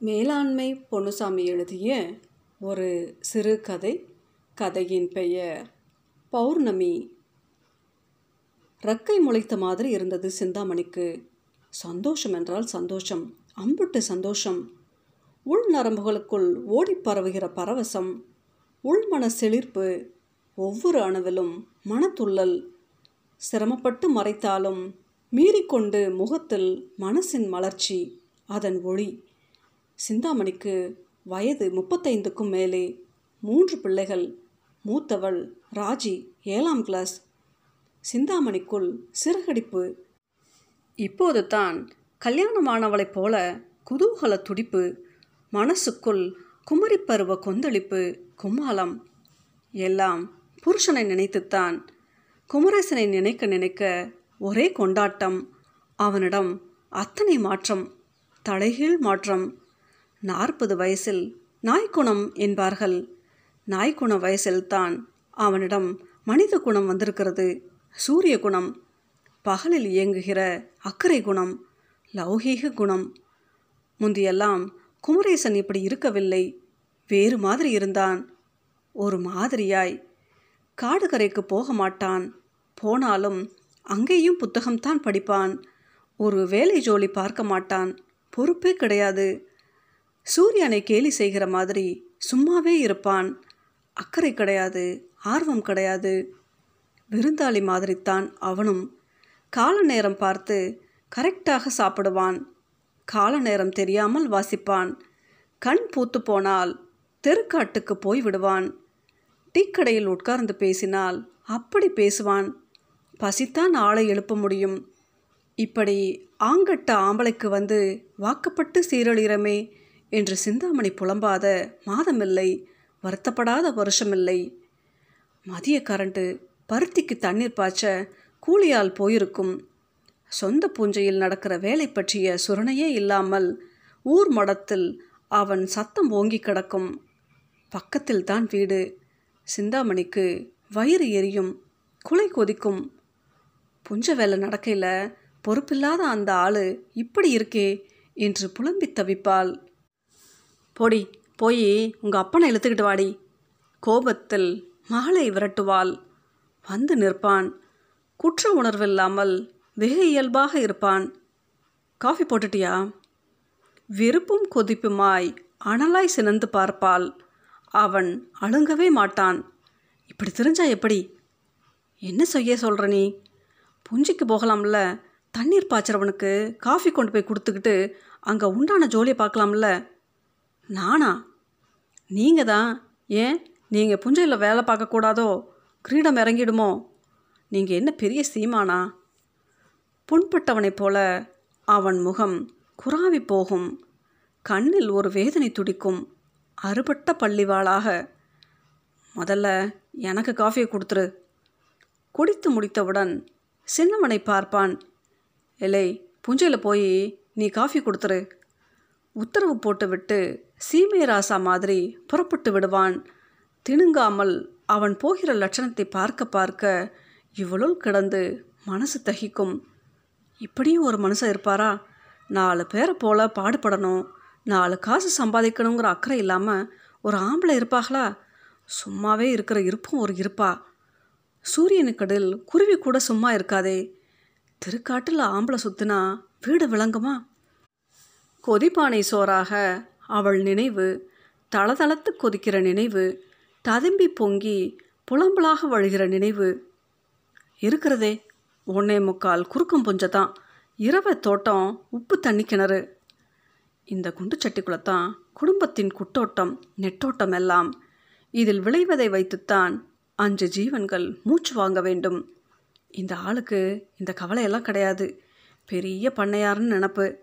மேலாண்மை பொன்னுசாமி எழுதிய ஒரு சிறுகதை கதையின் பெயர் பௌர்ணமி. ரக்கை முளைத்த மாதிரி இருந்தது சிந்தாமணிக்கு. சந்தோஷம் என்றால் சந்தோஷம் அம்புட்டு சந்தோஷம். உள் நரம்புகளுக்குள் ஓடி பரவுகிற பரவசம் உள்மன செழிர்ப்பு ஒவ்வொரு அணுவிலும் மனத்துள்ளல். சிரமப்பட்டு மறைத்தாலும் மீறிக்கொண்டு முகத்தில் மனசின் மலர்ச்சி அதன் ஒளி. சிந்தாமணிக்கு வயது முப்பத்தைந்துக்கும் மேலே மூன்று பிள்ளைகள் மூத்தவள் ராஜி ஏழாம் கிளாஸ் சிந்தாமணிக்குள் சிறகடிப்பு. இப்போது தான் கல்யாணமானவளைப் போல குதூகல துடிப்பு மனசுக்குள் குமரிப்பருவ கொந்தளிப்பு கும்மாளம். எல்லாம் புருஷனை நினைத்துத்தான் குமரேசனை நினைக்க நினைக்க ஒரே கொண்டாட்டம் அவனிடம் அத்தனை மாற்றம் தலைகீழ் மாற்றம் நாற்பது வயசில் நாய்க்குணம் என்பார்கள். நாய்க்குண வயசில்தான் அவனிடம் மனித குணம் வந்திருக்கிறது. சூரிய குணம் பகலில் இயங்குகிற அக்கறை குணம் லௌகீக குணம். முந்தியெல்லாம் குமரேசன் இப்படி இருக்கவில்லை. வேறு மாதிரி இருந்தான். ஒரு மாதிரியாய் காடுகரைக்கு போக மாட்டான். போனாலும் அங்கேயும் புத்தகம்தான் படிப்பான். ஒரு வேலை ஜோலி பார்க்க மாட்டான். பொறுப்பே கிடையாது. சூரியனை கேலி செய்கிற மாதிரி சும்மாவே இருப்பான். அக்கறை கிடையாது ஆர்வம் கிடையாது. விருந்தாளி மாதிரித்தான் அவனும். கால நேரம் பார்த்து கரெக்டாக சாப்பிடுவான். கால நேரம் தெரியாமல் வாசிப்பான். கண் பூத்து போனால் தெருக்காட்டுக்கு போய் விடுவான். டீக்கடையில் உட்கார்ந்து பேசினால் அப்படி பேசுவான். பசித்தான் ஆளை எழுப்ப முடியும். இப்படி ஆங்கட்ட ஆம்பளைக்கு வந்து வாக்கப்பட்டு சீரழிகிறமே என்று சிந்தாமணி புலம்பாத மாதமில்லை வருத்தப்படாத வருஷமில்லை. மதிய கரண்ட்டு பருத்திக்கு தண்ணீர் பாய்ச்ச கூலியால் போயிருக்கும். சொந்த பூஞ்சையில் நடக்கிற வேலை பற்றிய சுரணையே இல்லாமல் ஊர் மடத்தில் அவன் சத்தம் ஓங்கி கிடக்கும். பக்கத்தில் தான் வீடு. சிந்தாமணிக்கு வயிறு எரியும் குலை கொதிக்கும். புஞ்ச வேலை நடக்கையில் பொறுப்பில்லாத அந்த ஆள் இப்படி இருக்கே என்று புலம்பி தவிப்பாள். போடி போய் உங்கள் அப்பனை இழுத்துக்கிட்டு வாடி. கோபத்தில் மகளை விரட்டுவாள். வந்து நிற்பான். குற்ற உணர்வில்லாமல் வெகு இயல்பாக இருப்பான். காஃபி போட்டுட்டியா? விருப்பும் கொதிப்புமாய் அனலாய் சினந்து பார்ப்பாள். அவன் அழுங்கவே மாட்டான். இப்படி தெரிஞ்சா எப்படி? என்ன செய்ய சொல்கிற நீ? புஞ்சிக்கு போகலாம்ல. தண்ணீர் பாய்ச்சறவனுக்கு காஃபி கொண்டு போய் கொடுத்துக்கிட்டு அங்கே உண்டான ஜோலியை பார்க்கலாம்ல. நானா? நீங்கள் தான் ஏன் நீங்கள் புஞ்சையில் வேலை பார்க்கக்கூடாதோ கிரீடம் இறங்கிடுமோ? நீங்கள் என்ன பெரிய சீமானா? புண்பட்டவனைப் போல அவன் முகம் குறாவி போகும். கண்ணில் ஒரு வேதனை துடிக்கும். அறுபட்ட பள்ளிவாளாக. முதல்ல எனக்கு காஃபியை கொடுத்துரு. குடித்து முடித்தவுடன் சின்னவனை பார்ப்பான். இல்லை புஞ்சையில் போய் நீ காஃபி கொடுத்துரு. உத்தரவு போட்டுவிட்டு சீமை ராசா மாதிரி புறப்பட்டு விடுவான். திணுங்காமல் அவன் போகிற லட்சணத்தை பார்க்க பார்க்க இவளுள் கிடந்து மனசு தகிக்கும். இப்படியும் ஒரு மனுஷன் இருப்பாரா? நாலு பேரை போல பாடுபடணும். நாலு காசு சம்பாதிக்கணுங்கிற அக்கறை இல்லாமல் ஒரு ஆம்பளை இருப்பாங்களா சும்மாவே இருக்கிற இருப்பும் ஒரு இருப்பா. சூரியனுக்கடில் குருவி கூட சும்மா இருக்காதே. திருக்காட்டில் ஆம்பளை சுற்றினா வீடு விளங்குமா? கொதிப்பானை சோறாக அவள் நினைவு தளதளத்து கொதிக்கிற நினைவு ததும்பி பொங்கி புலம்பலாக வழுகிற நினைவு. இருக்கிறதே ஒன்னே முக்கால் குறுக்கம் புஞ்சதான் இரவ தோட்டம் உப்பு தண்ணி கிணறு. இந்த குண்டு சட்டிக்குள்ளத்தான் குடும்பத்தின் குட்டோட்டம் நெட்டோட்டம் எல்லாம். இதில் விளைவதை வைத்துத்தான் அஞ்சு ஜீவன்கள் மூச்சு வாங்க வேண்டும். இந்த ஆளுக்கு இந்த கவலையெல்லாம் கிடையாது. பெரிய பண்ணையாருன்னு நினப்பு.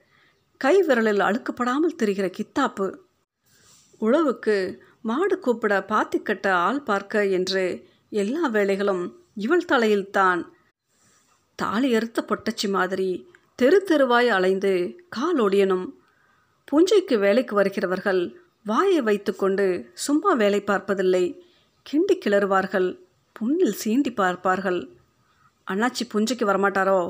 கை விரலில் அழுக்கப்படாமல் தெரிகிற கித்தாப்பு. உழவுக்கு மாடு கூப்பிட பாத்திக்கட்ட ஆள் பார்க்க என்று எல்லா வேலைகளும் இவள் தலையில்தான் தாலி அறுத்த பொட்டச்சி மாதிரி தெரு தெருவாய் அலைந்து கால் ஒடியனும் பூஞ்சைக்கு வேலைக்கு வருகிறவர்கள் வாயை வைத்துக்கொண்டு சும்மா வேலை பார்ப்பதில்லை. கிண்டி கிளறுவார்கள். புண்ணில் சீண்டி பார்ப்பார்கள். அண்ணாச்சி புஞ்சைக்கு வரமாட்டாரோ?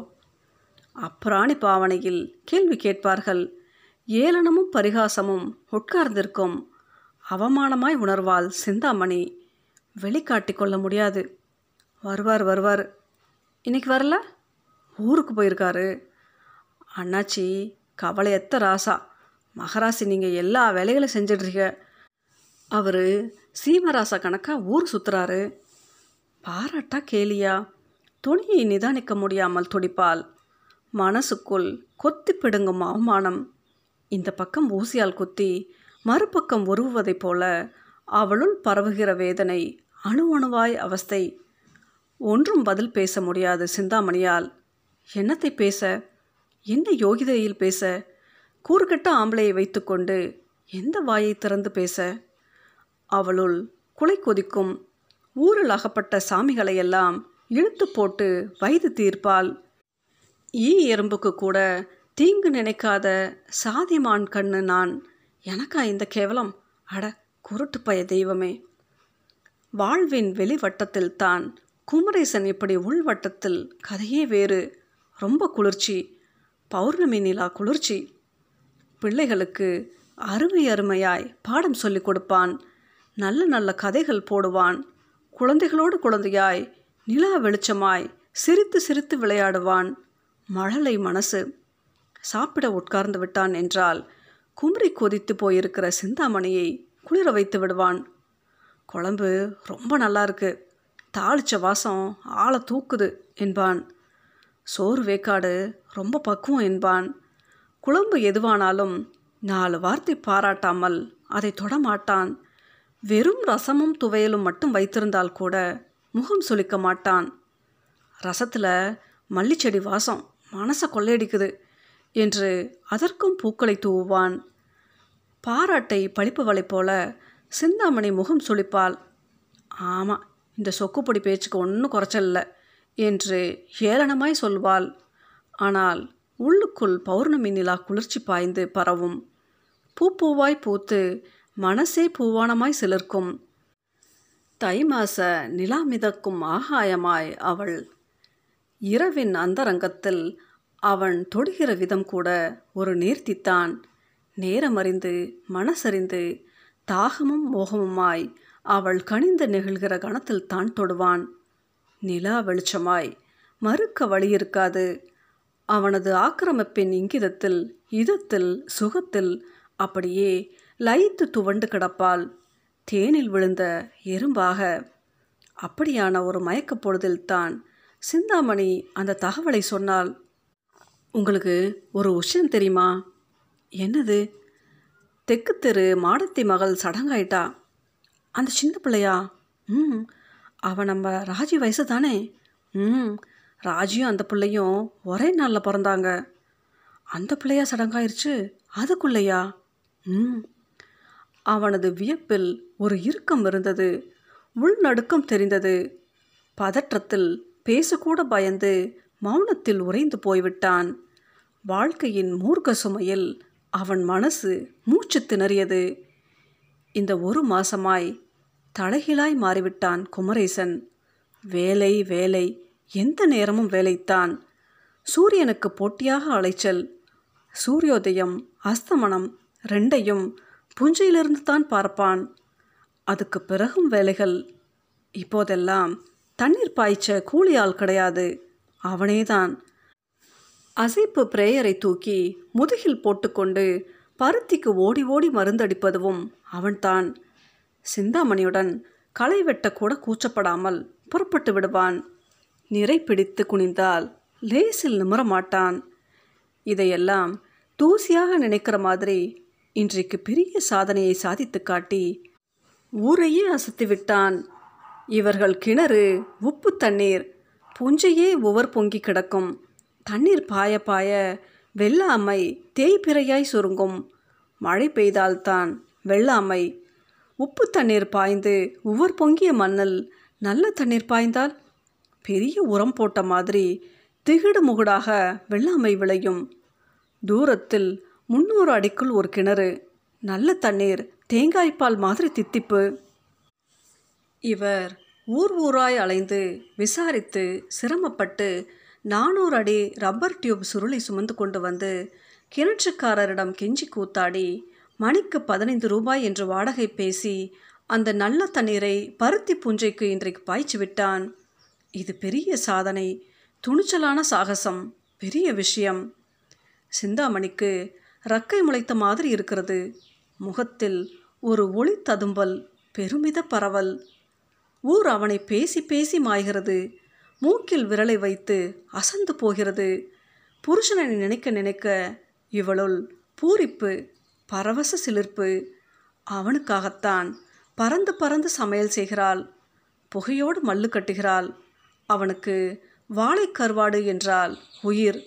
அப்புறாணி பாவனையில் கேள்வி கேட்பார்கள். ஏளனமும் பரிகாசமும் உட்கார்ந்திருக்கும். அவமானமாய் உணர்வாள் சிந்தாமணி. வெளிக்காட்டி கொள்ள முடியாது. வருவார் வருவார். இன்னைக்கு வரல? ஊருக்கு போயிருக்காரு. அண்ணாச்சி கவலையத்த ராசா. மகராசி நீங்கள் எல்லா வேலைகளும் செஞ்சிட்றீங்க. அவர் சீமராசா கணக்காக ஊர் சுற்றுறாரு பாராட்டா கேலியா? துணியை நிதானிக்க முடியாமல் துடிப்பாள். மனசுக்குள் கொத்தி பிடுங்கும் அவமானம் இந்த பக்கம் ஊசியால் குத்தி மறுபக்கம் உருவுவதைப் போல அவளுள் பரவுகிற வேதனை அணு அணுவாய் அவஸ்தை. ஒன்றும் பதில் பேச முடியாது சிந்தாமணியால். என்னத்தை பேச? என்ன யோகிதையில் பேச? கூறுகட்ட ஆம்பளையை வைத்துக்கொண்டு எந்த வாயை திறந்து பேச? அவளுள் குலை கொதிக்கும் ஊரில் அகப்பட்ட சாமிகளையெல்லாம் இழுத்து போட்டு வயது தீர்ப்பால் ஈ எறும்புக்கு கூட தீங்கு நினைக்காத சாதிமான் கண்ணு நான். எனக்கா இந்த கேவலம்? அட குருட்டு பய தெய்வமே. வாழ்வின் வெளிவட்டத்தில் தான் குமரேசன் இப்படி உள்வட்டத்தில் கதையே வேறு. ரொம்ப குளிர்ச்சி. பௌர்ணமி நிலா குளிர்ச்சி. பிள்ளைகளுக்கு அருமை அருமையாய் பாடம் சொல்லிக் கொடுப்பான். நல்ல நல்ல கதைகள் போடுவான். குழந்தைகளோடு குழந்தையாய் நிலா வெளிச்சமாய் சிரித்து சிரித்து விளையாடுவான். மழலை மனசு. சாப்பிட உட்கார்ந்து விட்டான் என்றால் குமரி கொதித்து போயிருக்கிற சிந்தாமணியை குளிர வைத்து விடுவான். குழம்பு ரொம்ப நல்லா இருக்கு. தாளிச்ச வாசம் ஆளை தூக்குது என்பான். சோறு வேக்காடு ரொம்ப பக்குவம் என்பான். குழம்பு எதுவானாலும் நாலு வார்த்தை பாராட்டாமல் அதை தொடமாட்டான். வெறும் ரசமும் துவையலும் மட்டும் வைத்திருந்தால் கூட முகம் சுளிக்க மாட்டான். ரசத்தில் மல்லிச்செடி வாசம். மனசை கொள்ளையடிக்குது என்று அதற்கும் பூக்களை தூவுவான். பாராட்டை பழிப்பவளை போல சிந்தாமணி முகம் சுளிப்பாள். ஆமாம் இந்த சொக்குப்பொடி பேச்சுக்கு ஒன்றும் குறைச்சல்ல என்று ஏளனமாய் சொல்வாள். ஆனால் உள்ளுக்குள் பௌர்ணமி நிலா குளிர்ச்சி பாய்ந்து பரவும். பூ பூவாய் பூத்து மனசே பூவானமாய் சிலிர்க்கும். தை மாச நிலா மிதக்கும் ஆகாயமாய் அவள் இரவின் அந்தரங்கத்தில் அவன் தொடுகிற விதம் கூட ஒரு நேர்த்தித்தான். நேரமறிந்து மனசறிந்து தாகமும் மோகமுமாய் அவள் கனிந்து நெகிழ்கிற கணத்தில் தான் தொடுவான். நிலா வெளிச்சமாய் மறுக்க வழி இருக்காது. அவனது ஆக்கிரமிப்பின் இங்கிதத்தில் இதத்தில் சுகத்தில் அப்படியே லயித்து துவண்டு கிடப்பாள். தேனில் விழுந்த எறும்பாக அப்படியான ஒரு மயக்கப் பொழுதில்தான் சிந்தாமணி அந்த தகவலை சொன்னால் உங்களுக்கு ஒரு விஷயம் தெரியுமா? என்னது? தெற்கு தெரு மாடத்தி மகள் சடங்காயிட்டா? அந்த சின்ன பிள்ளையா? ம் அவன் நம்ம ராஜி வயசு தானே? ம் ராஜியும் அந்த பிள்ளையும் ஒரே நாளில் பிறந்தாங்க. அந்த பிள்ளையா சடங்காயிருச்சு? அதுக்குள்ளையா? ம் அவனது வியப்பில் ஒரு இறுக்கம் இருந்தது. உள்நடுக்கம் தெரிந்தது. பதற்றத்தில் பேசக்கூட பயந்து மௌனத்தில் உறைந்து போய்விட்டான். வாழ்க்கையின் மூர்க்க சுமையில் அவன் மனசு மூச்சு திணறியது இந்த ஒரு மாசமாய் தலைகீழாய் மாறிவிட்டான் குமரேசன். வேலை வேலை எந்த நேரமும் வேலைத்தான். சூரியனுக்கு போட்டியாக அலைச்சல். சூரியோதயம் அஸ்தமனம் ரெண்டையும் புஞ்சையிலிருந்து தான் பார்ப்பான். அதுக்கு பிறகும் வேலைகள். இப்போதெல்லாம் தண்ணீர் பாய்ச்ச கூலி ஆள் கிடையாது. அவனேதான் அசைப்பு பிரேயரை தூக்கி முதுகில் போட்டுக்கொண்டு பருத்திக்கு ஓடி ஓடி மருந்தடிப்பதுவும் அவன்தான். சிந்தாமணியுடன் களை வெட்டக்கூட கூச்சப்படாமல் புறப்பட்டு விடுவான். நிறை பிடித்து குனிந்தால் லேசில் நிமிர மாட்டான். இதையெல்லாம் தூசியாக நினைக்கிற மாதிரி இன்றைக்கு பெரிய சாதனையை சாதித்து காட்டி ஊரையே அசத்து விட்டான். இவர்கள் கிணறு உப்பு தண்ணீர் புஞ்சையே உவர் பொங்கி கிடக்கும். தண்ணீர் பாய பாய வெள்ளாமை தேய்பிறையாய் சுருங்கும். மழை பெய்தால்தான் வெள்ளாமை. உப்பு தண்ணீர் பாய்ந்து உவர் பொங்கிய மண்ணில் நல்ல தண்ணீர் பாய்ந்தால்? பெரிய உரம் போட்ட மாதிரி திகிடு முகுடாக வெள்ளாமை விளையும். தூரத்தில் முன்னூறு அடிக்குள் ஒரு கிணறு நல்ல தண்ணீர் தேங்காய்ப்பால் மாதிரி தித்திப்பு. இவர் ஊர் ஊராய் அலைந்து விசாரித்து சிரமப்பட்டு நானூறு அடி ரப்பர் டியூப் சுருளை சுமந்து கொண்டு வந்து கிணற்றுக்காரரிடம் கெஞ்சி கூத்தாடி மணிக்கு பதினைந்து ரூபாய் என்று வாடகை பேசி அந்த நல்ல தண்ணீரை பருத்தி பூஞ்சைக்கு இன்றைக்கு பாய்ச்சி விட்டான். இது பெரிய சாதனை துணிச்சலான சாகசம் பெரிய விஷயம். சிந்தாமணிக்கு ரக்கை முளைத்த மாதிரி இருக்கிறது. முகத்தில் ஒரு ஒளி ததும்பல் பெருமித பரவல். ஊர் அவனை பேசி பேசி மாய்கிறது. மூக்கில் விரலை வைத்து அசந்து போகிறது. புருஷனை நினைக்க நினைக்க இவளுள் பூரிப்பு பரவச சிலிர்ப்பு. அவனுக்காகத்தான் பறந்து பறந்து சமையல் செய்கிறாள். புகையோடு மல்லு கட்டுகிறாள். அவனுக்கு வாழைக்கருவாடு என்றால் உயிர்.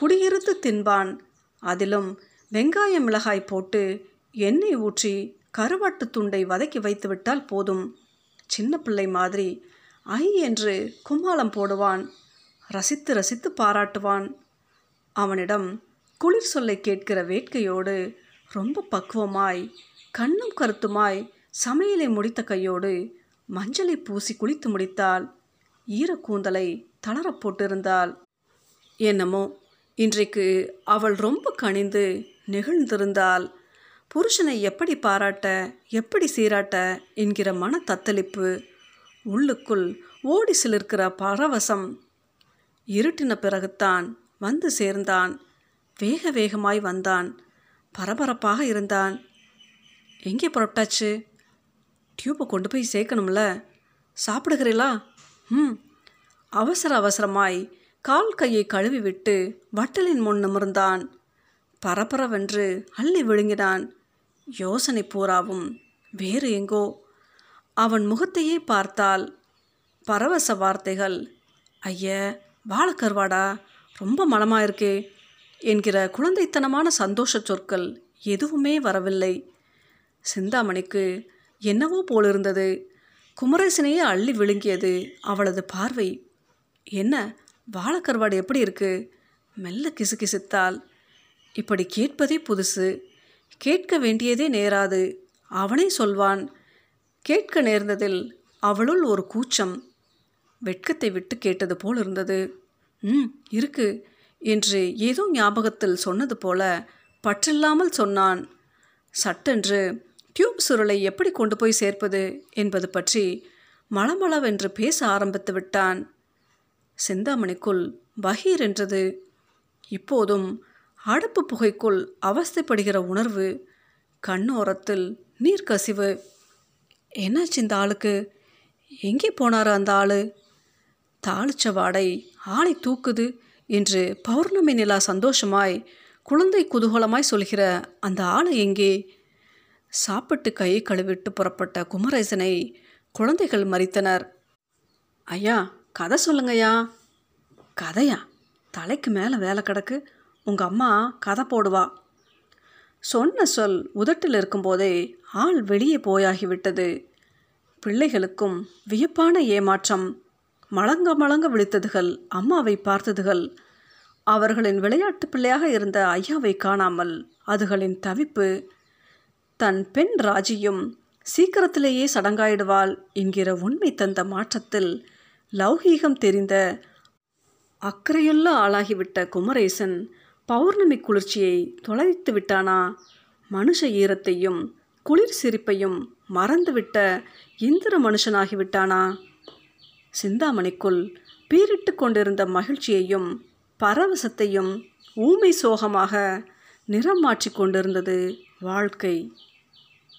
குடியிருந்து தின்பான். அதிலும் வெங்காய மிளகாய் போட்டு எண்ணெய் ஊற்றி கருவாட்டு துண்டை வதக்கி வைத்துவிட்டால் போதும். சின்ன பிள்ளை மாதிரி ஐ என்று கும்மாளம் போடுவான். ரசித்து ரசித்து பாராட்டுவான். அவனிடம் குளிர் சொல்லை கேட்கிற வேட்கையோடு ரொம்ப பக்குவமாய் கண்ணும் கருத்துமாய் சமையலை முடித்த கையோடு மஞ்சளை பூசி குளித்து முடித்தாள். ஈரக்கூந்தலை தளரப் போட்டிருந்தாள். என்னமோ இன்றைக்கு அவள் ரொம்ப கனிந்து நெகிழ்ந்திருந்தாள். புருஷனை எப்படி பாராட்ட எப்படி சீராட்ட என்கிற மன தத்தளிப்பு உள்ளுக்குள் ஓடி சிலிருக்கிற பரவசம். இருட்டின பிறகுத்தான் வந்து சேர்ந்தான். வேக வேகமாய் வந்தான். பரபரப்பாக இருந்தான். எங்கே புறப்பட்டாச்சு டியூப்பை கொண்டு போய் சேர்க்கணும்ல? சாப்பிடுகிறீளா? ம். அவசர அவசரமாய் கால் கையை கழுவி விட்டு வட்டலின் முன் நிமிர்ந்தான். பரபரவென்று அள்ளி விழுங்கினான். யோசனை பூராவும் வேறு எங்கோ அவன் முகத்தையே பார்த்தால் பரவச வார்த்தைகள். ஐய வாழக்கருவாடா ரொம்ப மனமாக இருக்கே என்கிற குழந்தைத்தனமான சந்தோஷ சொற்கள் எதுவுமே வரவில்லை. சிந்தாமணிக்கு என்னவோ போலிருந்தது. குமரேசனையே அள்ளி விழுங்கியது அவளது பார்வை. என்ன வாழைக்கருவாடு எப்படி இருக்கு? மெல்ல கிசுகிசுத்தால் இப்படி கேட்பதே புதுசு. கேட்க வேண்டியதே நேராது. அவனே சொல்வான் கேட்க நேர்ந்ததில் அவளுள் ஒரு கூச்சம். வெட்கத்தை விட்டு கேட்டது போல் இருந்தது. ம் இருக்கு என்று ஏதோ ஞாபகத்தில் சொன்னது போல பற்றில்லாமல் சொன்னான். சட்டென்று டியூப் சுருளை எப்படி கொண்டு போய் சேர்ப்பது? என்பது பற்றி மளமளவென்று பேச ஆரம்பித்து விட்டான். சிந்தாமணிக்குள் பகீர் என்றது. இப்போதும் அடுப்பு புகைக்குள் அவஸ்தைப்படுகிற உணர்வு கண்ணோரத்தில் நீர்க்கசிவு. என்னாச்சு இந்த ஆளுக்கு? எங்கே போனார் அந்த ஆள்? தாளிச்ச வாடை ஆளை தூக்குது என்று பௌர்ணமி நிலா சந்தோஷமாய் குழந்தை குதூகலமாய் சொல்கிற அந்த ஆள் எங்கே? சாப்பிட்டு கையை கழுவிட்டு புறப்பட்ட குமரேசனை குழந்தைகள் மறித்தனர். ஐயா கதை சொல்லுங்கய்யா. கதையா? தலைக்கு மேலே வேலை கிடக்கு. உங்கள் அம்மா கதை போடுவா. சொன்ன சொல் உதட்டில் இருக்கும்போதே ஆள் வெளியே போயாகிவிட்டது. பிள்ளைகளுக்கும் வியப்பான ஏமாற்றம். மலங்க மலங்க விழித்ததுகள் அம்மாவை பார்த்ததுகள். அவர்களின் விளையாட்டு பிள்ளையாக இருந்த ஐயாவை காணாமல் அதுகளின் தவிப்பு. தன் பெண் ராஜியும் சீக்கிரத்திலேயே சடங்காயிடுவாள் என்கிற உண்மை தந்த மாற்றத்தில் லௌகீகம் தெரிந்த அக்கறையுள்ள ஆளாகிவிட்ட குமரேசன் பௌர்ணமி குளிர்ச்சியை தொலைத்து விட்டானா? மனுஷ ஈரத்தையும் குளிர் சிரிப்பையும் மறந்துவிட்ட இந்திர மனுஷனாகிவிட்டானா? சிந்தாமணிக்குள் பீரிட்டு கொண்டிருந்த மகிழ்ச்சியையும் பரவசத்தையும் ஊமை சோகமாக நிறம் மாற்றி கொண்டிருந்தது வாழ்க்கை.